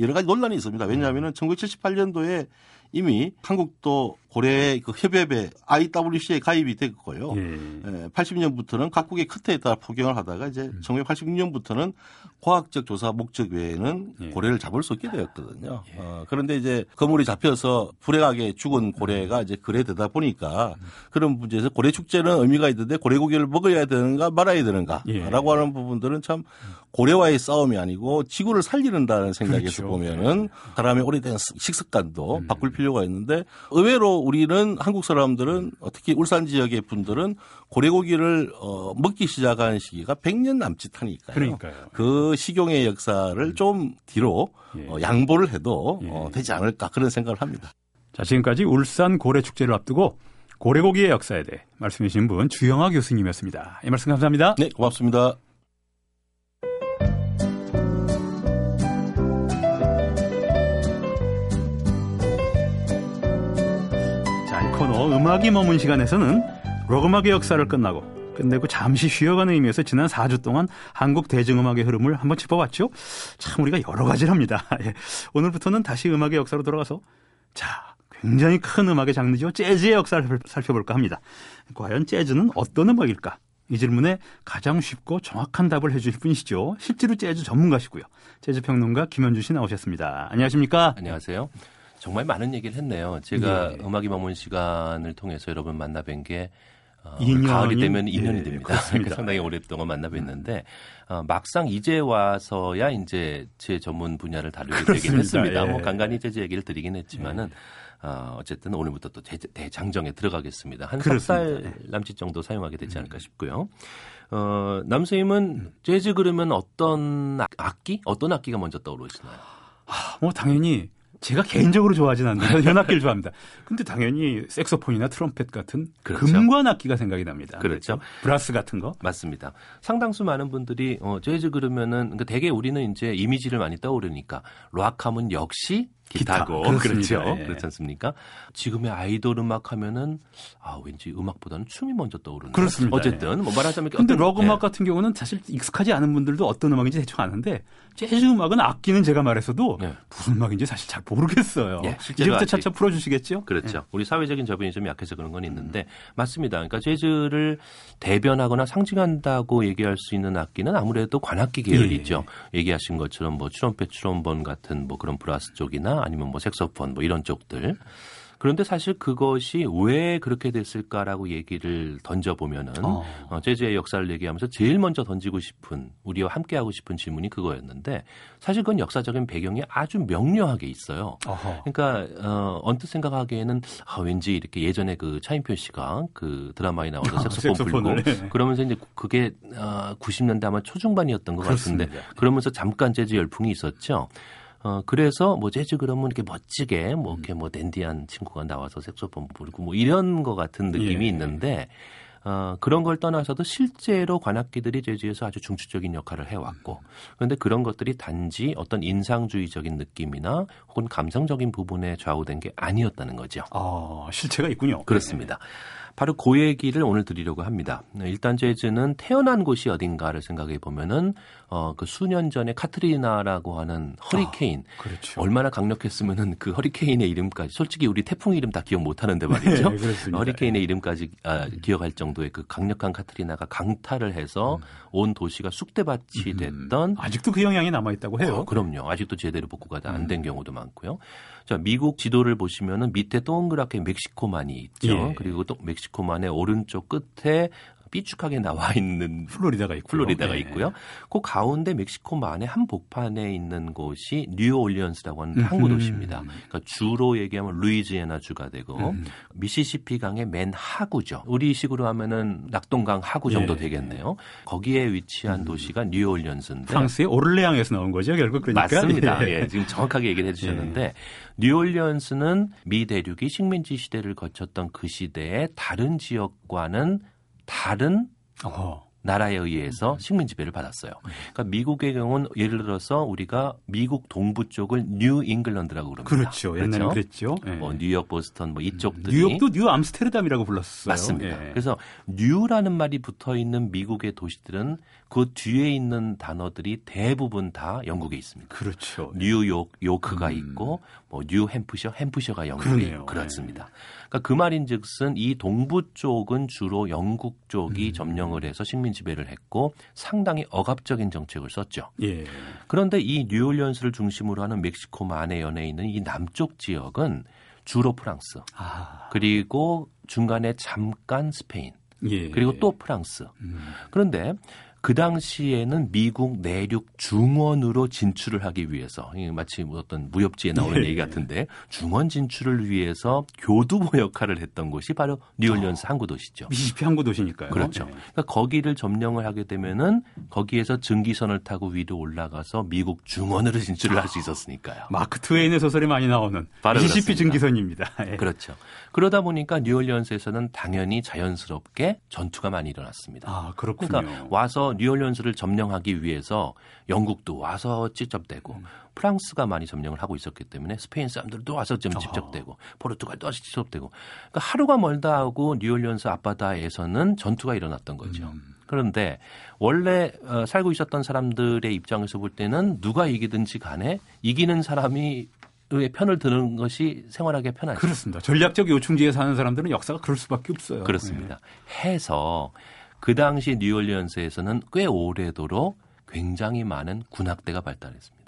여러 가지 논란이 있습니다. 왜냐하면 1978년도에 이미 한국도 고래 그 협약에 IWC에 가입이 됐고요. 예. 80년부터는 각국의 커트에 따라 포경을 하다가 이제 음. 1986년부터는 과학적 조사 목적 외에는 예. 고래를 잡을 수 없게 되었거든요. 어, 그런데 이제 거물이 잡혀서 불행하게 죽은 고래가 이제 그래 되다 보니까 그런 문제에서 고래 축제는 의미가 있는데 고래고기를 먹어야 되는가 말아야 되는가라고 예. 하는 부분들은 참 고래와의 싸움이 아니고 지구를 살리는다는 생각에서 그렇죠. 보면은 사람의 오래된 식습관도 바꿀 필요가 있는데 의외로 우리는 한국 사람들은 어, 특히 울산 지역의 분들은 고래고기를 어, 먹기 시작한 시기가 100년 남짓하니까요. 그러니까요. 그 식용의 역사를 좀 뒤로 예. 어, 양보를 해도 예. 어, 되지 않을까 그런 생각을 합니다. 자, 지금까지 울산 고래 축제를 앞두고 고래고기의 역사에 대해 말씀해 주신 분 주영아 교수님이었습니다. 이 말씀 감사합니다. 네, 고맙습니다. 음악이 머문 시간에서는 록음악의 역사를 끝나고 끝내고 잠시 쉬어가는 의미에서 지난 4주 동안 한국 대중음악의 흐름을 한번 짚어봤죠. 참 우리가 여러 가지를 합니다. 예. 오늘부터는 다시 음악의 역사로 돌아가서 자, 굉장히 큰 음악의 장르죠. 재즈의 역사를 살펴볼까 합니다. 과연 재즈는 어떤 음악일까? 이 질문에 가장 쉽고 정확한 답을 해주실 분이시죠. 실제로 재즈 전문가시고요. 재즈 평론가 김현주 씨 나오셨습니다. 안녕하십니까? 안녕하세요. 정말 많은 얘기를 했네요. 제가 예. 음악이 머문 시간을 통해서 여러분 만나 뵌게 어, 인연이- 가을이 되면 2년이 예, 됩니다. 그러니까 상당히 오랫동안 만나 뵀는데 어, 막상 이제 와서야 이제 제 전문 분야를 다루게 되긴. 했습니다. 예. 뭐 간간히 재즈 얘기를 드리긴 했지만은 어, 어쨌든 오늘부터 또 대, 대장정에 들어가겠습니다. 한석달 그렇습니다. 남짓 정도 사용하게 되지 않을까 싶고요. 어, 남선님은 재즈 그러면 어떤 악- 악기? 어떤 악기가 먼저 떠오르시나요? 뭐 당연히 제가 개인적으로 좋아하진 않는데 현악기를 좋아합니다. 근데 당연히 색소폰이나 트럼펫 같은 그렇죠. 금관 악기가 생각이 납니다. 그렇죠. 브라스 같은 거. 맞습니다. 상당수 많은 분들이 어, 재즈 그러면은 그러니까 대개 우리는 이제 이미지를 많이 떠오르니까 락하면 역시 기타고 기타. 그렇죠. 예. 그렇지 않습니까? 지금의 아이돌 음악 하면은 아 왠지 음악보다는 춤이 먼저 떠오르는. 그렇습니다. 어쨌든 뭐 말하자면 근데 어떤- 록 음악 예. 같은 경우는 사실 익숙하지 않은 분들도 어떤 음악인지 대충 아는데 재즈 음악은 악기는 제가 말해서도 네. 무슨 음악인지 사실 잘 모르겠어요. 예, 이제부터 차차 풀어주시겠죠? 그렇죠. 우리 사회적인 저변이 좀 약해서 그런 건 있는데 맞습니다. 그러니까 재즈를 대변하거나 상징한다고 얘기할 수 있는 악기는 아무래도 관악기 계열이죠. 얘기하신 것처럼 뭐 트럼펫, 트롬본 같은 뭐 그런 브라스 쪽이나 아니면 뭐 색소폰 뭐 이런 쪽들. 그런데 사실 그것이 왜 그렇게 됐을까라고 얘기를 던져보면은 어. 어, 재즈의 역사를 얘기하면서 제일 먼저 던지고 싶은 우리와 함께하고 싶은 질문이 그거였는데 사실 그건 역사적인 배경이 아주 명료하게 있어요. 어허. 그러니까 어, 언뜻 생각하기에는 아, 왠지 이렇게 예전에 그 차인표 씨가 그 드라마에 나와서 아, 색소폰 불고 네. 그러면서 이제 그게 어, 90년대 아마 초중반이었던 것 같은데 그렇습니다. 그러면서 잠깐 재즈 열풍이 있었죠. 어, 그래서 뭐 재즈 그러면 이렇게 멋지게 뭐 이렇게 뭐 댄디한 친구가 나와서 색소폰 부르고 뭐 이런 것 같은 느낌이 예. 있는데 어, 그런 걸 떠나서도 실제로 관악기들이 재즈에서 아주 중추적인 역할을 해왔고 그런데 그런 것들이 단지 어떤 인상주의적인 느낌이나 혹은 감성적인 부분에 좌우된 게 아니었다는 거죠. 아, 실체가 있군요. 그렇습니다. 바로 그 얘기를 오늘 드리려고 합니다. 일단 재즈는 태어난 곳이 어딘가를 생각해 보면은 어, 그 수년 전에 카트리나라고 하는 허리케인 그렇죠. 얼마나 강력했으면은 그 허리케인의 이름까지 솔직히 우리 태풍 이름 다 기억 못 하는데 말이죠. 네. 허리케인의 이름까지 아, 기억할 정도의 그 강력한 카트리나가 강타를 해서 온 도시가 쑥대밭이 됐던 아직도 그 영향이 남아 있다고 해요. 어, 그럼요. 아직도 제대로 복구가 안 된 경우도 많고요. 자, 미국 지도를 보시면은 밑에 동그랗게 멕시코만이 있죠. 예. 그리고 또 멕시코만의 오른쪽 끝에 삐죽하게 나와 있는 플로리다가 있고요. 플로리다가 네. 있고요. 그 가운데 멕시코만의 한 복판에 있는 곳이 뉴올리언스라고 하는. 항구 도시입니다. 그러니까 주로 얘기하면 루이지애나 주가 되고 음. 미시시피 강의 맨 하구죠. 우리식으로 하면은 낙동강 하구 정도 예. 되겠네요. 거기에 위치한 도시가 뉴올리언스인데 프랑스의 오를레앙에서 나온 거죠, 결국 그러니까. 맞습니다. 예. 예, 지금 정확하게 얘기를 해주셨는데 뉴올리언스는 미 대륙이 식민지 시대를 거쳤던 그 시대의 다른 지역과는 다른 어허. 나라에 의해서 식민 지배를 받았어요. 그러니까 미국의 경우는 예를 들어서 우리가 미국 동부 쪽을 뉴 잉글랜드라고 그럽니다. 그렇죠. 옛날에 그랬죠. 예. 뭐 뉴욕, 보스턴 뭐 이쪽들이 뉴욕도 뉴 암스테르담이라고 불렀어요. 맞습니다. 예. 그래서 New라는 말이 붙어 있는 미국의 도시들은 그 뒤에 있는 단어들이 대부분 다 영국에 있습니다. 그렇죠. 뉴욕, 요크가 음. 있고 뭐 뉴 햄프셔, 햄프셔가 영국에 그러네요. 그렇습니다. 그러니까 그 말인즉슨 이 동부 쪽은 주로 영국 쪽이 음. 점령을 해서 식민 지배를 했고 상당히 억압적인 정책을 썼죠. 예. 그런데 이 뉴올리언스를 중심으로 하는 멕시코만의 연안에 있는 이 남쪽 지역은 주로 프랑스 아. 그리고 중간에 잠깐 스페인 예. 그리고 또 프랑스. 음. 그런데 그 당시에는 미국 내륙 중원으로 진출을 하기 위해서 마치 뭐 어떤 무협지에 나오는 예. 얘기 같은데 중원 진출을 위해서 교두보 역할을 했던 곳이 바로 뉴올리언스 항구 도시죠. 미시시피 항구 도시니까요. 그렇죠. 예. 그러니까 거기를 점령을 하게 되면은 거기에서 증기선을 타고 위로 올라가서 미국 중원으로 진출을 할 수 있었으니까요. 마크 트웨인의 소설이 많이 나오는 그렇습니다. 증기선입니다. 예. 그렇죠. 그러다 보니까 뉴올리언스에서는 당연히 자연스럽게 전투가 많이 일어났습니다. 아, 그렇군요. 그러니까 와서 뉴올리언스를 점령하기 위해서 영국도 와서 집적대고 음. 프랑스가 많이 점령을 하고 있었기 때문에 스페인 사람들도 와서 좀 아. 집적대고 포르투갈도 와서 집적대고 그러니까 하루가 멀다 하고 뉴올리언스 앞바다에서는 전투가 일어났던 거죠. 음. 그런데 원래 어, 살고 있었던 사람들의 입장에서 볼 때는 누가 이기든지 간에 이기는 사람이 의 편을 드는 것이 생활하기 편하죠. 그렇습니다. 전략적 요충지에 사는 사람들은 역사가 그럴 수밖에 없어요. 그렇습니다. 해서 그 당시 뉴올리언스에서는 꽤 오래도록 굉장히 많은 군악대가 발달했습니다.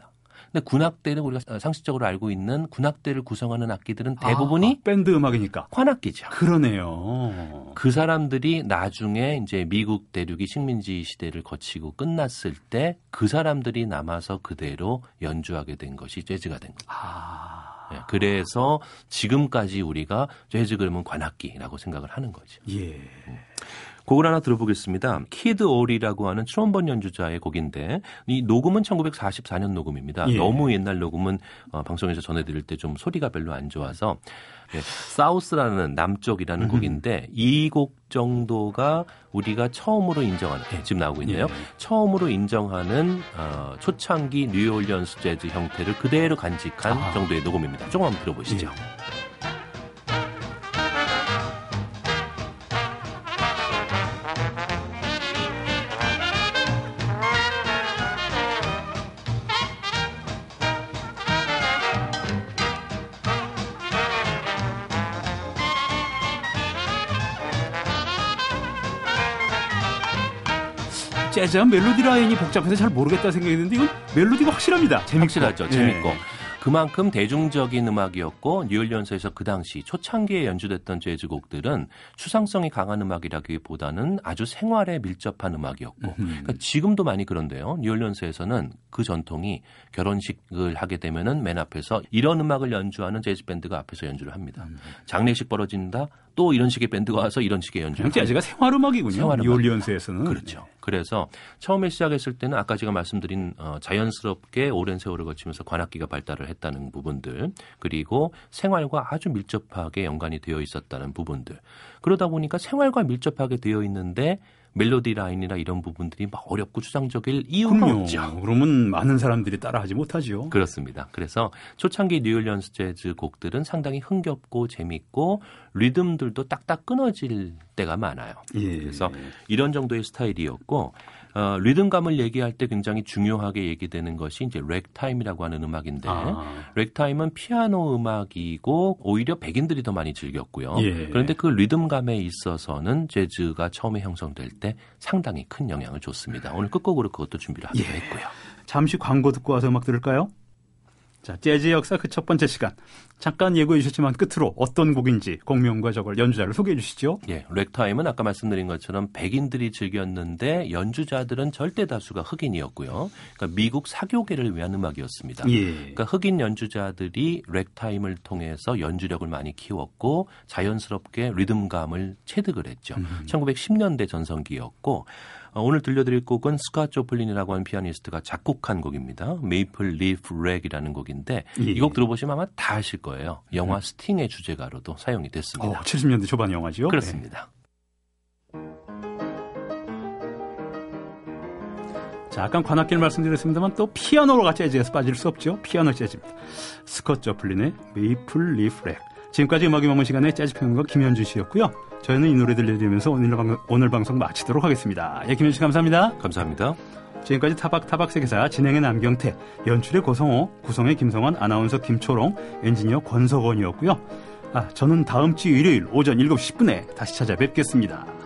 근데 군악대는 우리가 상식적으로 알고 있는 군악대를 구성하는 악기들은 예. 대부분이 아, 밴드 음악이니까. 관악기죠. 그러네요. 그 사람들이 나중에 이제 미국 대륙이 식민지 시대를 거치고 끝났을 때 그 사람들이 남아서 그대로 연주하게 된 것이 재즈가 된 거예요. 아, 예, 그래서 지금까지 우리가 재즈 그러면 관악기라고 생각을 하는 거죠. 예. 곡을 하나 들어보겠습니다. 키드 오리라고 하는 트럼본 연주자의 곡인데 이 녹음은 1944년 녹음입니다. 예. 너무 옛날 녹음은 어, 방송에서 전해드릴 때 좀 소리가 별로 안 좋아서 예, South라는 남쪽이라는 곡인데 이 곡 정도가 우리가 처음으로 인정하는 예, 지금 나오고 있네요. 예. 처음으로 인정하는 어, 초창기 뉴올리언스 재즈 형태를 그대로 간직한 아. 정도의 녹음입니다. 조금 한번 들어보시죠. 재즈한 멜로디 라인이 복잡해서 잘 모르겠다 생각했는데 이건 멜로디가 확실합니다. 재밌고. 확실하죠. 예. 재밌고. 그만큼 대중적인 음악이었고 뉴올리언스에서 그 당시 초창기에 연주됐던 재즈 곡들은 추상성이 강한 음악이라기보다는 아주 생활에 밀접한 음악이었고 그러니까 지금도 많이 그런데요. 뉴올리언스에서는 그 전통이 결혼식을 하게 되면은 맨 앞에서 이런 음악을 연주하는 재즈 밴드가 앞에서 연주를 합니다. 장례식 벌어진다. 또 이런 식의 밴드가 와서 이런 식의 연주를 그냥 재즈가 생활 음악이군요. 생활 음악. 뉴올리언스에서는. 그렇죠. 그래서 처음에 시작했을 때는 아까 제가 말씀드린 어, 자연스럽게 오랜 세월을 거치면서 관악기가 발달을 했다는 부분들 그리고 생활과 아주 밀접하게 연관이 되어 있었다는 부분들 그러다 보니까 생활과 밀접하게 되어 있는데 멜로디 라인이나 이런 부분들이 막 어렵고 추상적일 이유가 그럼요. 없죠. 그러면 많은 사람들이 따라하지 못하죠. 그렇습니다. 그래서 초창기 뉴올리언스 재즈 곡들은 상당히 흥겹고 재밌고 리듬들도 딱딱 끊어질 때가 많아요. 예. 그래서 이런 정도의 스타일이었고 어, 리듬감을 얘기할 때 굉장히 중요하게 얘기되는 것이 이제 랙타임이라고 하는 음악인데 아. 랙타임은 피아노 음악이고 오히려 백인들이 더 많이 즐겼고요. 예. 그런데 그 리듬감에 있어서는 재즈가 처음에 형성될 때 상당히 큰 영향을 줬습니다. 오늘 끝곡으로 그것도 준비를 하기로 예. 했고요. 잠시 광고 듣고 와서 음악 들을까요? 자, 재즈 역사 그 첫 번째 시간. 잠깐 예고해 주셨지만 끝으로 어떤 곡인지 곡명과 저걸 연주자를 소개해 주시죠. 예, 랙타임은 아까 말씀드린 것처럼 백인들이 즐겼는데 연주자들은 절대 다수가 흑인이었고요. 그러니까 미국 사교계를 위한 음악이었습니다. 예. 그러니까 흑인 연주자들이 랙타임을 통해서 연주력을 많이 키웠고 자연스럽게 리듬감을 체득을 했죠. 1910년대 전성기였고 어, 오늘 들려드릴 곡은 스콧 조플린이라고 하는 피아니스트가 작곡한 곡입니다. Maple Leaf Rag이라는 곡인데 예. 이곡 들어보시면 아마 다 아실 거예요. 영화 스팅의 주제가로도 사용이 어, 됐습니다. 70년대 초반 영화죠. 그렇습니다. 자, 아까 관악기를 말씀드렸습니다만 또 피아노가 재즈에서 빠질 수 없죠. 피아노 재즈입니다. 스콧 조플린의 Maple Leaf Rag. 지금까지 음악이 머문 시간에 재즈 평론가 김현주 씨였고요. 저희는 이 노래 들려드리면서 오늘, 방, 오늘 방송 마치도록 하겠습니다. 예, 김현주 씨 감사합니다. 감사합니다. 지금까지 타박타박 세계사 진행의 남경태, 연출의 고성호, 구성의 김성환, 아나운서 김초롱, 엔지니어 권석원이었고요. 아, 저는 다음 주 일요일 오전 7시 10분에 다시 찾아뵙겠습니다.